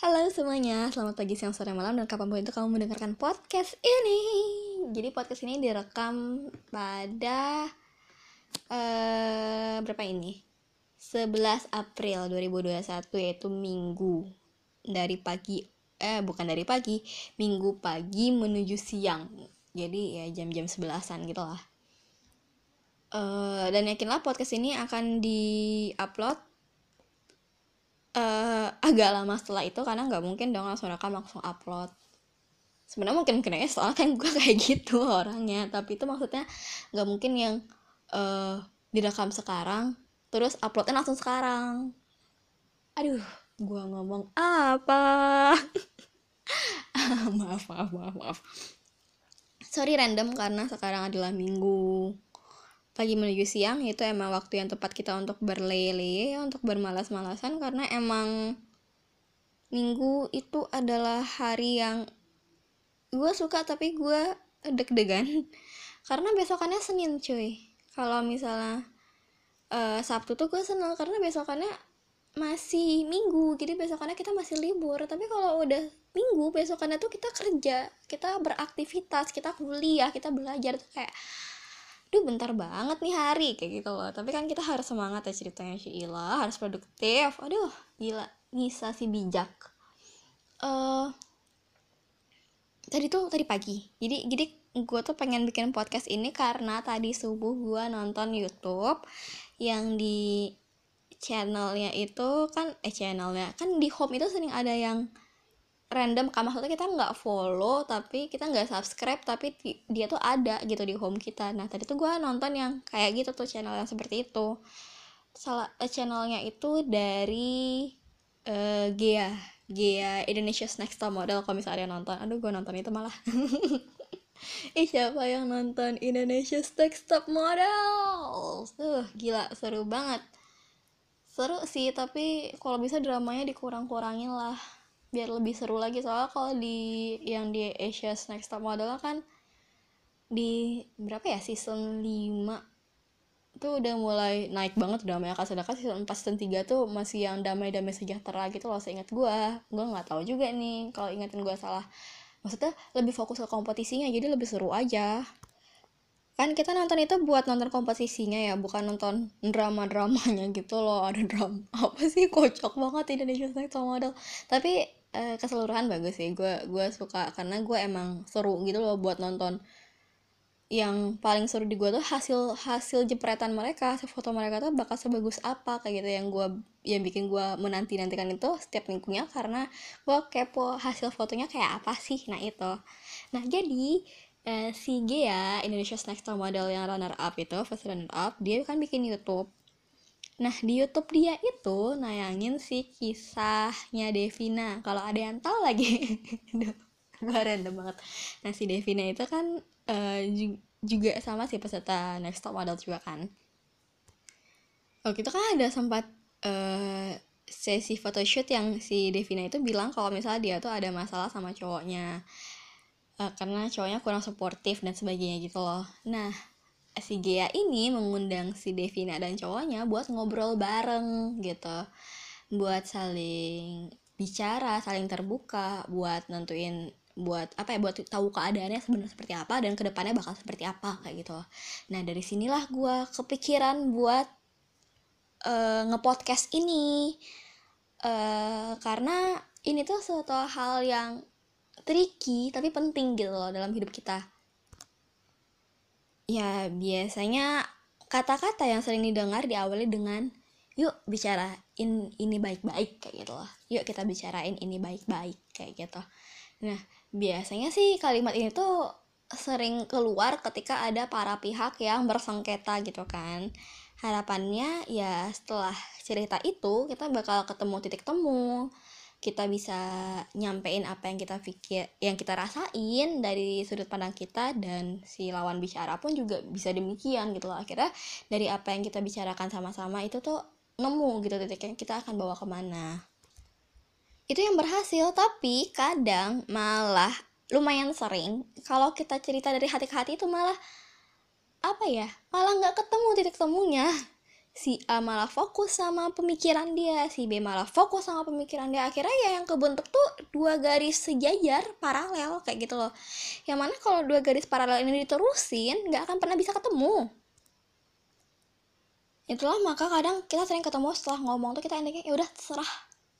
Halo semuanya, selamat pagi, siang, sore, malam, dan kapan pun itu kamu mendengarkan podcast ini. Jadi podcast ini direkam pada uh, Berapa ini? 11 April 2021 yaitu minggu Dari pagi, eh bukan dari pagi Minggu pagi menuju siang. Jadi ya jam-jam sebelasan gitu lah uh, Dan yakinlah podcast ini akan di-upload uh, agak lama setelah itu karena nggak mungkin dong langsung rekam langsung upload. Sebenarnya mungkin mungkin aja soalnya kan gue kayak gitu orangnya. Tapi itu maksudnya nggak mungkin yang uh, direkam sekarang terus uploadnya langsung sekarang. Aduh gue ngomong apa? Maaf maaf maaf maaf. Sorry random karena sekarang adalah minggu pagi menuju siang itu emang waktu yang tepat kita untuk berlele untuk bermalas-malasan karena emang minggu itu adalah hari yang gue suka tapi gue deg-degan. Karena besokannya Senin cuy. Kalau misalnya uh, Sabtu tuh gue seneng karena besokannya masih minggu. Jadi besokannya kita masih libur. Tapi kalau udah minggu besokannya tuh kita kerja kita beraktivitas kita kuliah kita belajar tuh kayak duh bentar banget nih hari kayak gitu loh. Tapi kan kita harus semangat ya ceritanya Sheila harus produktif. Aduh gila Nisa si bijak. Uh, tadi tuh tadi pagi. Jadi jadi gue tuh pengen bikin podcast ini karena tadi subuh gue nonton YouTube yang di channelnya itu kan eh channelnya. Kan di home itu sering ada yang random kan maksudnya kita nggak follow tapi kita nggak subscribe tapi dia tuh ada gitu di home kita. Nah tadi tuh gue nonton yang kayak gitu tuh channel yang seperti itu. Salah uh, channelnya itu dari uh, Gea. Gea Indonesia's Next Top Model kalau misalnya nonton. Aduh gue nonton itu malah. Ih siapa yang nonton Indonesia's Next Top Model uh, gila seru banget. Seru sih tapi kalau bisa dramanya dikurang-kurangin lah biar lebih seru lagi. Soalnya kalau di yang di Asia's Next Top Model kan di berapa ya season 5 tuh udah mulai naik banget damai kasih sedangkan season 4 season 3 tuh masih yang damai-damai sejahtera gitu loh seingat gue gue nggak tahu juga nih kalau ingetin gue salah. Maksudnya lebih fokus ke kompetisinya jadi lebih seru aja. Kan kita nonton itu buat nonton kompetisinya ya bukan nonton drama dramanya gitu loh. Ada drama apa sih? Kocok banget Indonesia Next Top Model. Tapi uh, keseluruhan bagus sih. Gue gue suka karena gue emang seru gitu loh buat nonton. Yang paling seru di gue tuh hasil hasil jepretan mereka hasil foto mereka tuh bakal sebagus apa kayak gitu. Yang gue yang bikin gue menanti nantikan itu setiap minggunya karena gue kepo hasil fotonya kayak apa sih. Nah itu. Nah jadi eh, si Gea Indonesia's Next Top Model yang runner up itu first runner up dia kan bikin YouTube Nah di YouTube dia itu nayangin si kisahnya Devina. Kalau ada yang tahu lagi, gue random banget. Nah si Devina itu kan uh, juga sama si peserta Next Top Model juga kan. Waktu itu kan ada sempat uh, sesi photoshoot yang si Devina itu bilang kalau misalnya dia tuh ada masalah sama cowoknya. Uh, karena cowoknya kurang suportif dan sebagainya gitu loh. Nah si Gea ini mengundang si Devina dan cowoknya buat ngobrol bareng gitu. Buat saling bicara saling terbuka buat nentuin buat apa ya buat tahu keadaannya sebenarnya seperti apa dan ke depannya bakal seperti apa kayak gitu. Nah dari sinilah gue kepikiran buat uh, ngepodcast ini. Uh, karena ini tuh suatu hal yang tricky tapi penting gitu loh dalam hidup kita Ya, biasanya kata-kata yang sering didengar diawali dengan yuk bicarain ini baik-baik kayak gitu loh. Yuk kita bicarain ini baik-baik kayak gitu. Nah, biasanya sih kalimat ini tuh sering keluar ketika ada para pihak yang bersengketa gitu kan. Harapannya ya setelah cerita itu kita bakal ketemu titik temu, kita bisa nyampein apa yang kita pikir yang kita rasain dari sudut pandang kita dan si lawan bicara pun juga bisa demikian gitu loh. Akhirnya dari apa yang kita bicarakan sama-sama itu tuh nemu gitu titiknya kita akan bawa ke mana. Itu yang berhasil tapi kadang malah lumayan sering kalau kita cerita dari hati ke hati itu malah apa ya malah nggak ketemu titik temunya si A malah fokus sama pemikiran dia, si B malah fokus sama pemikiran dia. Akhirnya ya yang kebentuk tuh dua garis sejajar paralel kayak gitu loh. Yang mana kalau dua garis paralel ini diterusin nggak akan pernah bisa ketemu. Itulah maka kadang kita sering ketemu setelah ngomong tuh kita endingnya ya udah terserah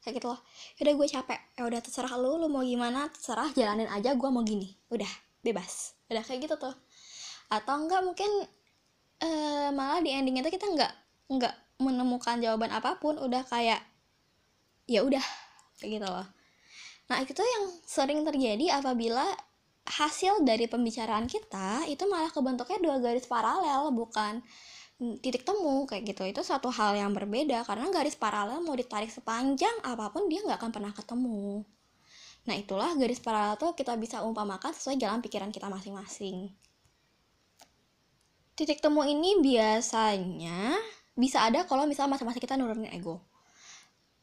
kayak gitu loh. Ya udah gue capek. Ya udah terserah lu, lu mau gimana terserah jalanin aja gue mau gini. Udah bebas. Udah kayak gitu tuh. Atau enggak mungkin uh, malah di endingnya tuh kita nggak nggak menemukan jawaban apa pun udah kayak ya udah kayak gitu loh. Nah itu yang sering terjadi apabila hasil dari pembicaraan kita itu malah kebentuknya dua garis paralel bukan titik temu kayak gitu. Itu satu hal yang berbeda karena garis paralel mau ditarik sepanjang apa pun dia nggak akan pernah ketemu. Nah itulah garis paralel tuh kita bisa umpamakan sesuai jalan pikiran kita masing-masing. Titik temu ini biasanya bisa ada kalau misalnya masa-masa kita nurunin ego.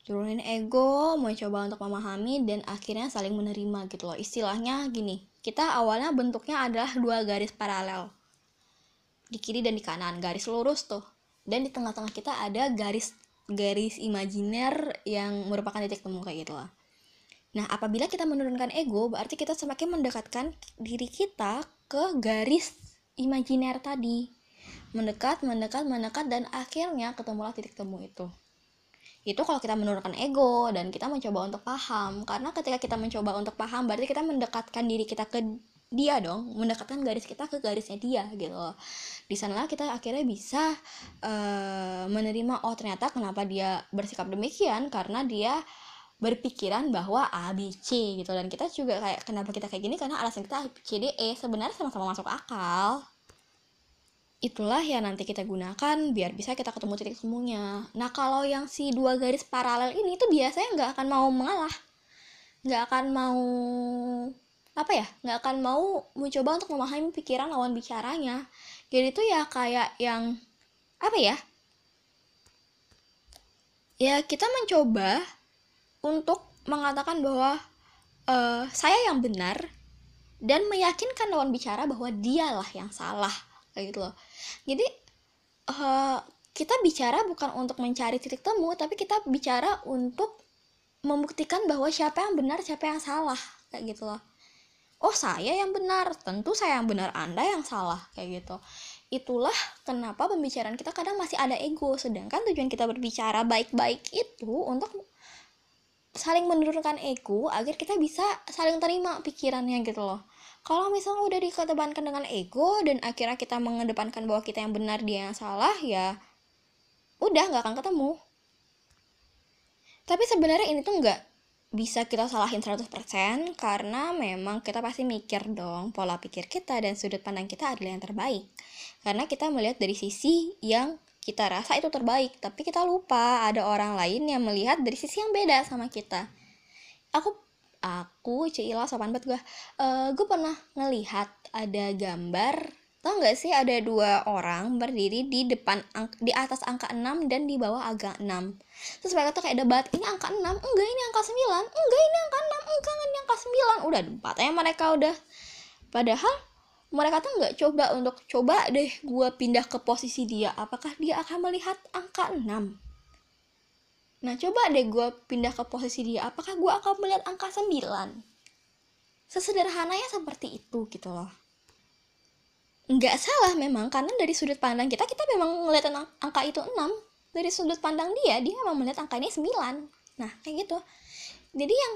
Turunin ego mau coba untuk memahami dan akhirnya saling menerima gitu loh. Istilahnya gini kita awalnya bentuknya adalah dua garis paralel. Di kiri dan di kanan garis lurus tuh. Dan di tengah-tengah kita ada garis garis imajiner yang merupakan titik temu kayak gitu loh. Nah apabila kita menurunkan ego berarti kita semakin mendekatkan diri kita ke garis imajiner tadi mendekat, mendekat, mendekat dan akhirnya ketemulah titik temu itu. Itu kalau kita menurunkan ego dan kita mencoba untuk paham. Karena ketika kita mencoba untuk paham berarti kita mendekatkan diri kita ke dia dong, mendekatkan garis kita ke garisnya dia gitu loh. Di sanalah kita akhirnya bisa uh, menerima oh ternyata kenapa dia bersikap demikian karena dia berpikiran bahwa A, B, C gitu dan kita juga kayak kenapa kita kayak gini karena alasan kita C, D, E sebenarnya sama-sama masuk akal itulah yang nanti kita gunakan biar bisa kita ketemu titik temunya. Nah kalau yang si dua garis paralel ini tuh biasanya nggak akan mau mengalah, nggak akan mau apa ya, nggak akan mau mencoba untuk memahami pikiran lawan bicaranya. Jadi tuh ya kayak yang apa ya? Ya kita mencoba untuk mengatakan bahwa uh, saya yang benar dan meyakinkan lawan bicara bahwa dialah yang salah gitu loh. Jadi uh, kita bicara bukan untuk mencari titik temu tapi kita bicara untuk membuktikan bahwa siapa yang benar siapa yang salah kayak gitu loh. Oh saya yang benar. Tentu saya yang benar anda yang salah kayak gitu. Itulah kenapa pembicaraan kita kadang masih ada ego. Sedangkan tujuan kita berbicara baik-baik itu untuk saling menurunkan ego agar kita bisa saling terima pikirannya gitu loh kalau misalnya udah dikedepankan dengan ego dan akhirnya kita mengedepankan bahwa kita yang benar dia yang salah ya udah nggak akan ketemu. Tapi sebenarnya ini tuh nggak bisa kita salahin 100% karena memang kita pasti mikir dong pola pikir kita dan sudut pandang kita adalah yang terbaik. Karena kita melihat dari sisi yang kita rasa itu terbaik tapi kita lupa ada orang lain yang melihat dari sisi yang beda sama kita. Aku aku Cila sopan banget gue uh, gue pernah ngelihat ada gambar tau gak sih? Ada dua orang berdiri di depan di atas angka 6 dan di bawah agak 6 terus mereka tuh kayak debat ini angka 6 enggak ini angka 9 enggak ini angka 6 enggak ini angka 9 udah debatnya mereka udah. Padahal mereka tuh nggak coba untuk coba deh gue pindah ke posisi dia apakah dia akan melihat angka 6 Nah, coba deh gue pindah ke posisi dia. Apakah gue akan melihat angka 9? Sesederhananya seperti itu gitu loh. Nggak salah memang, karena dari sudut pandang kita, kita memang ngeliat angka itu 6. Dari sudut pandang dia, dia memang melihat angka ini 9. Nah, kayak gitu. Jadi yang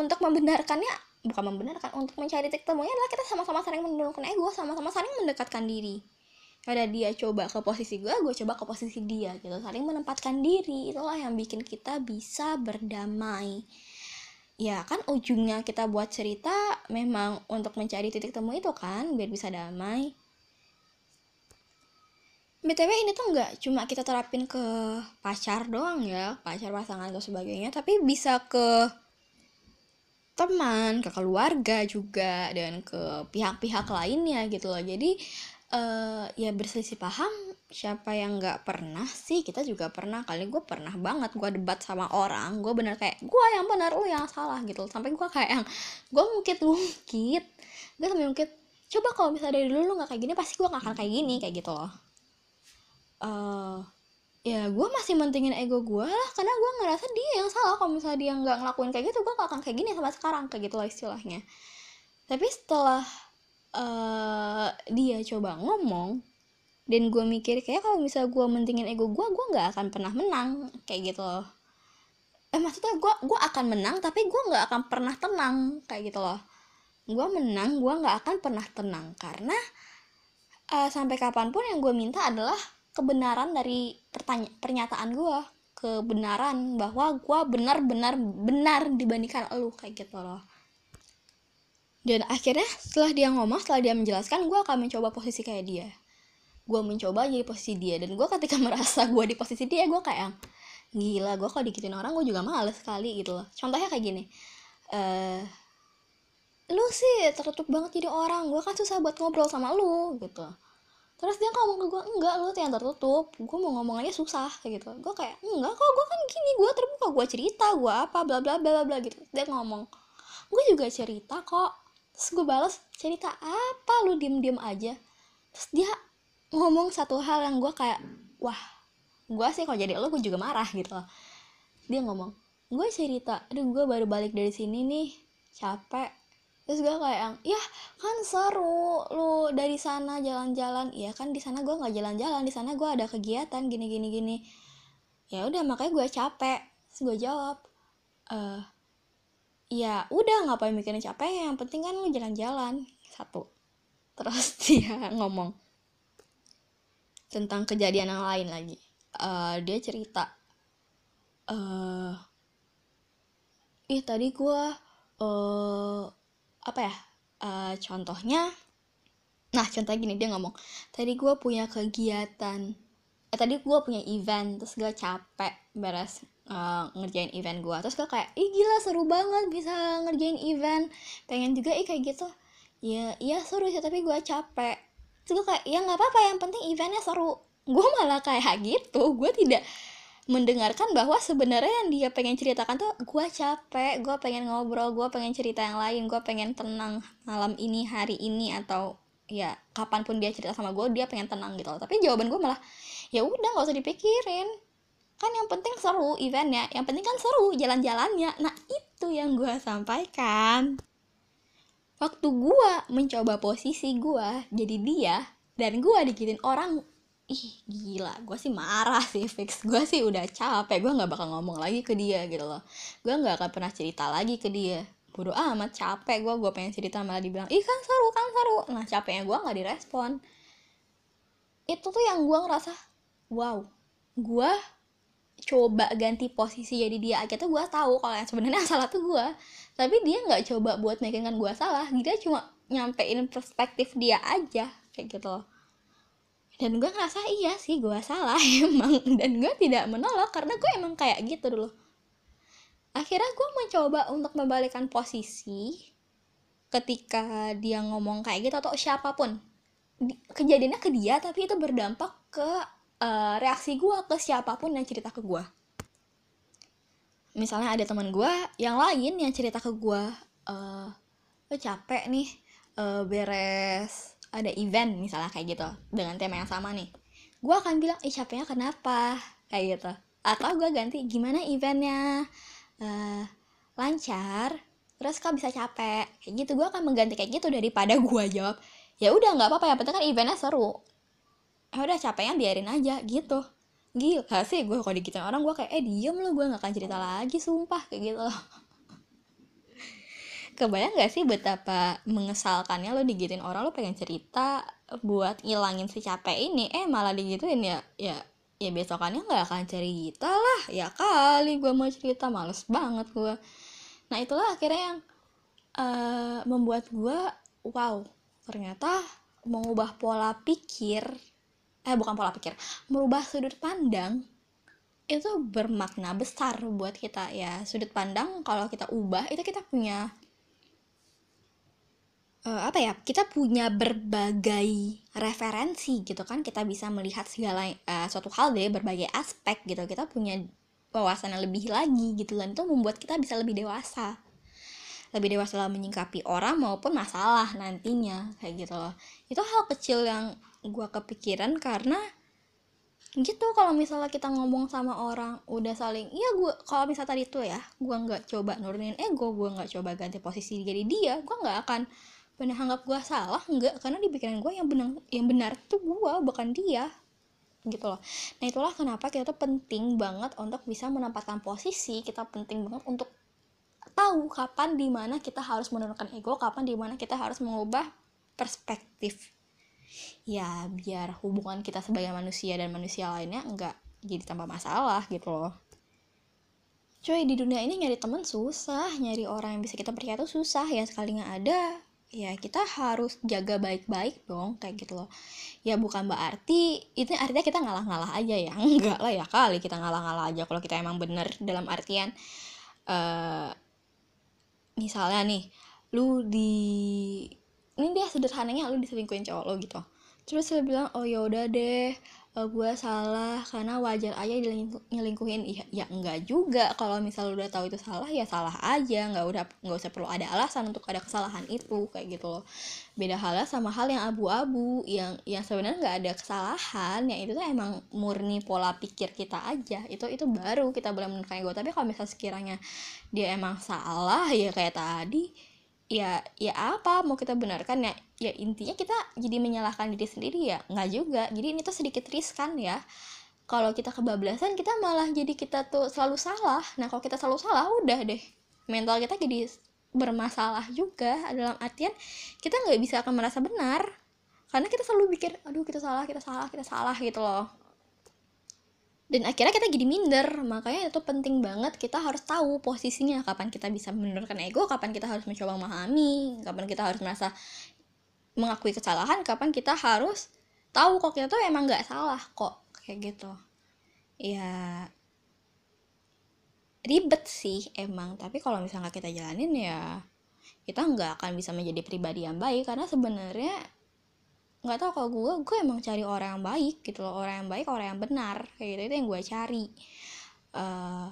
untuk membenarkannya, bukan membenarkan, untuk mencari titik temunya adalah kita sama-sama saling menurunkan ego, sama-sama saling mendekatkan diri ada dia coba ke posisi gue gue coba ke posisi dia gitu. Saling menempatkan diri itulah yang bikin kita bisa berdamai. Ya kan ujungnya kita buat cerita memang untuk mencari titik temu itu kan biar bisa damai. Btw ini tuh nggak cuma kita terapin ke pacar doang ya pacar pasangan atau sebagainya tapi bisa ke teman ke keluarga juga dan ke pihak-pihak lainnya gitu loh. Jadi uh, ya berselisih paham siapa yang nggak pernah sih kita juga pernah kali. Gue pernah banget gue debat sama orang gue bener kayak gue yang benar lu yang salah gitu sampai gue kayak yang gue mungkin mungkin gue sampai mungkin coba kalau misalnya dari dulu lu nggak kayak gini pasti gue nggak akan kayak gini kayak gitu loh. Uh, ya gue masih mentingin ego gue lah karena gue ngerasa dia yang salah. Kalau misalnya dia nggak ngelakuin kayak gitu gue gak akan kayak gini sama sekarang kayak gitu lah istilahnya. Tapi setelah uh, dia coba ngomong dan gue mikir kayak kalau misalnya gue mentingin ego gue gue nggak akan pernah menang kayak gitu loh. Eh maksudnya gue gue akan menang tapi gue nggak akan pernah tenang kayak gitu loh. Gue menang gue nggak akan pernah tenang karena uh, sampai kapan pun yang gue minta adalah kebenaran dari pertanya pernyataan gue kebenaran bahwa gue benar-benar benar dibandingkan lu kayak gitu loh dan akhirnya setelah dia ngomong setelah dia menjelaskan gue akan mencoba posisi kayak dia. Gue mencoba jadi posisi dia. Dan gue ketika merasa gue di posisi dia gue kayak gila gue kalau dikitin orang gue juga males sekali gitu loh. Contohnya kayak gini eh lu sih tertutup banget jadi orang. Gue kan susah buat ngobrol sama lu gitu. Terus dia ngomong ke gue enggak lu tuh yang tertutup. Gue mau ngomong aja susah kayak gitu. Gue kayak enggak kok gue kan gini gue terbuka gue cerita gue apa bla bla bla bla gitu. Dia ngomong gue juga cerita kok terus gue balas cerita apa? Lu diem diem aja. Terus dia ngomong satu hal yang gue kayak wah gue sih kalau jadi lo gue juga marah gitu loh. Dia ngomong gue cerita aduh gue baru balik dari sini nih capek. Terus gue kayak yang ya kan seru lu dari sana jalan-jalan. Ya kan di sana gue nggak jalan-jalan di sana gue ada kegiatan gini gini gini ya udah makanya gue capek. Terus gue jawab eh ya udah ngapain mikirin capek? Yang penting kan lu jalan-jalan. Satu. Terus dia ngomong tentang kejadian yang lain lagi. Uh, dia cerita uh, ih tadi gue uh, apa ya? Uh, contohnya nah contohnya gini dia ngomong tadi gue punya kegiatan eh tadi gue punya event terus gue capek beres uh, ngerjain event gue terus gue kayak ih gila seru banget bisa ngerjain event. Pengen juga ih kayak gitu. Ya iya seru sih tapi gue capek. Terus gue kayak ya nggak apa-apa yang penting eventnya seru. Gue malah kayak gitu gue tidak mendengarkan bahwa sebenarnya yang dia pengen ceritakan tuh gue capek. Gue pengen ngobrol gue pengen cerita yang lain gue pengen tenang malam ini hari ini atau ya kapan pun dia cerita sama gue dia pengen tenang gitu loh. Tapi jawaban gue malah ya udah nggak usah dipikirin kan yang penting seru eventnya yang penting kan seru jalan-jalannya. Nah itu yang gue sampaikan. Waktu gue mencoba posisi gue jadi dia dan gue dikitin orang ih gila. Gue sih marah sih fix. Gue sih udah capek. Gue nggak bakal ngomong lagi ke dia gitu loh. Gue nggak akan pernah cerita lagi ke dia. Bodo amat capek gue gue pengen cerita malah dibilang ih kan seru kan seru. Nah capeknya gue nggak direspon. Itu tuh yang gue ngerasa wow gue coba ganti posisi jadi dia. Aja tuh gue tahu kalau yang sebenarnya salah tuh gue tapi dia nggak coba buat meyakinkan gue salah. Dia cuma nyampein perspektif dia aja kayak gitu loh. Dan gue ngerasa iya sih gue salah emang. Dan gue tidak menolak karena gue emang kayak gitu dulu. Akhirnya gue mencoba untuk membalikan posisi ketika dia ngomong kayak gitu atau siapa pun. Kejadiannya ke dia tapi itu berdampak ke uh, reaksi gue ke siapa pun yang cerita ke gue misalnya ada teman gue yang lain yang cerita ke gue uh, capek nih uh, beres. Ada event misalnya kayak gitu dengan tema yang sama nih. Gue akan bilang eh capeknya kenapa? Kayak gitu. Atau gue ganti gimana eventnya? Uh, lancar terus kau bisa capek? Kayak gitu. Gue akan mengganti kayak gitu daripada gue jawab ya udah nggak apa-apa ya penting kan eventnya seru ya udah capeknya biarin aja gitu. Gila sih gue kalau dikitin orang gue kayak eh diem lu gue nggak akan cerita lagi sumpah kayak gitu. Loh kebayang gak sih betapa mengesalkannya lo digituin orang lo pengen cerita buat ngilangin si capek ini? Eh malah digituin ya ya ya besokannya nggak akan cerita lah ya kali gue mau cerita males banget gue nah itulah akhirnya yang uh, membuat gue wow ternyata mengubah pola pikir eh bukan pola pikir. Merubah sudut pandang itu bermakna besar buat kita ya. Sudut pandang kalau kita ubah itu kita punya uh, apa ya kita punya berbagai referensi gitu kan. Kita bisa melihat segala uh, suatu hal dari berbagai aspek gitu. Kita punya wawasan yang lebih lagi gitu dan itu membuat kita bisa lebih dewasa lebih dewasa dalam menyingkapi orang maupun masalah nantinya kayak gitu loh. Itu hal kecil yang gue kepikiran karena gitu kalau misalnya kita ngomong sama orang udah saling iya gue kalau misalnya tadi tuh ya gue nggak coba nurunin ego gue nggak coba ganti posisi jadi dia gue nggak akan pernah anggap gue salah nggak karena di pikiran gue yang benar yang benar tuh gue bukan dia gitu loh. Nah itulah kenapa kita tuh penting banget untuk bisa menempatkan posisi kita penting banget untuk tahu kapan di mana kita harus menurunkan ego kapan di mana kita harus mengubah perspektif. Ya biar hubungan kita sebagai manusia dan manusia lainnya enggak jadi tambah masalah gitu loh. Cuy di dunia ini nyari temen susah nyari orang yang bisa kita percaya tuh susah. Ya sekali nggak ada ya kita harus jaga baik-baik dong kayak gitu loh. Ya bukan berarti itu artinya kita ngalah-ngalah aja ya. Enggak lah ya kali kita ngalah-ngalah aja kalau kita emang bener dalam artian uh, misalnya nih lu di ini dia sederhananya lu diselingkuhin cowok lo gitu. Terus dia bilang oh ya udah deh uh, gue salah karena wajar aja nyelingkuhin. Ya, ya enggak juga. Kalau misal udah tahu itu salah ya salah aja. Nggak udah nggak usah perlu ada alasan untuk ada kesalahan itu kayak gitu loh. Beda halnya sama hal yang abu-abu yang yang sebenarnya nggak ada kesalahan. Yang itu tuh emang murni pola pikir kita aja. Itu itu baru kita boleh menurunkan ego. Tapi kalau misal sekiranya dia emang salah ya kayak tadi ya ya apa mau kita benarkan? Ya ya intinya kita jadi menyalahkan diri sendiri ya? Nggak juga. Jadi ini tuh sedikit riskan ya? Kalau kita kebablasan kita malah jadi kita tuh selalu salah. Nah kalau kita selalu salah udah deh. Mental kita jadi bermasalah juga. Dalam artian kita nggak bisa akan merasa benar. Karena kita selalu pikir aduh kita salah kita salah kita salah gitu loh. Dan akhirnya kita jadi minder. Makanya itu penting banget kita harus tahu posisinya. Kapan kita bisa menurunkan ego kapan kita harus mencoba memahami kapan kita harus merasa mengakui kesalahan kapan kita harus tahu kok kita tuh emang nggak salah kok kayak gitu. Ya ribet sih emang. Tapi kalau misalnya kita jalanin ya kita nggak akan bisa menjadi pribadi yang baik. Karena sebenarnya nggak tahu kalau gue gue emang cari orang yang baik gitu loh. Orang yang baik orang yang benar. Kayak gitu itu yang gue cari. Uh,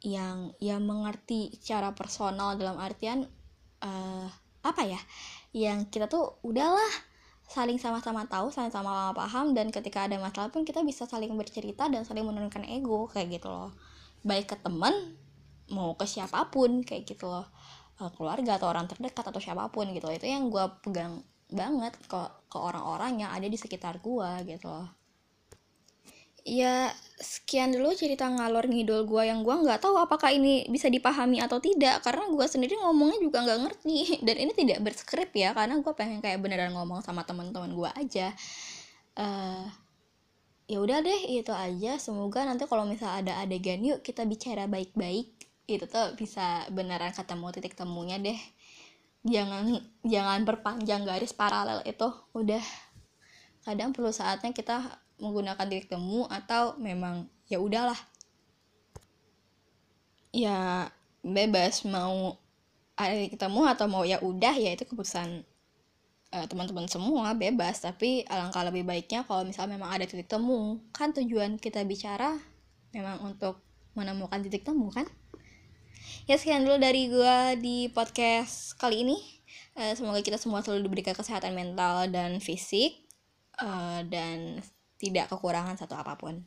yang yang mengerti cara personal dalam artian uh, apa ya yang kita tuh udahlah saling sama-sama tahu saling sama-sama paham dan ketika ada masalah pun kita bisa saling bercerita dan saling menurunkan ego kayak gitu loh. Baik ke teman mau ke siapa pun kayak gitu loh. Eh, keluarga atau orang terdekat atau siapa pun gitu loh. itu yang gue pegang banget ke ke orang-orang yang ada di sekitar gua gitu loh ya sekian dulu cerita ngalor ngidol gua yang gua nggak tahu apakah ini bisa dipahami atau tidak karena gua sendiri ngomongnya juga nggak ngerti. Dan ini tidak berskrip ya karena gua pengen kayak beneran ngomong sama teman-teman gua aja. Uh, ya udah deh itu aja. Semoga nanti kalau misal ada adegan yuk kita bicara baik-baik. Itu tuh bisa beneran ketemu titik temunya deh. Jangan jangan perpanjang garis paralel itu. Udah. Kadang perlu saatnya kita menggunakan titik temu atau memang ya udahlah. Ya bebas mau ada titik temu atau mau ya udah ya itu keputusan uh, teman-teman semua bebas. Tapi alangkah lebih baiknya kalau misalnya memang ada titik temu. Kan tujuan kita bicara memang untuk menemukan titik temu kan? Ya sekian dulu dari gue di podcast kali ini. Uh, semoga kita semua selalu diberikan kesehatan mental dan fisik uh, dan tidak kekurangan satu apa pun.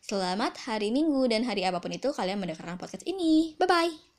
Selamat hari minggu dan hari apa pun itu kalian mendengarkan podcast ini. Bye bye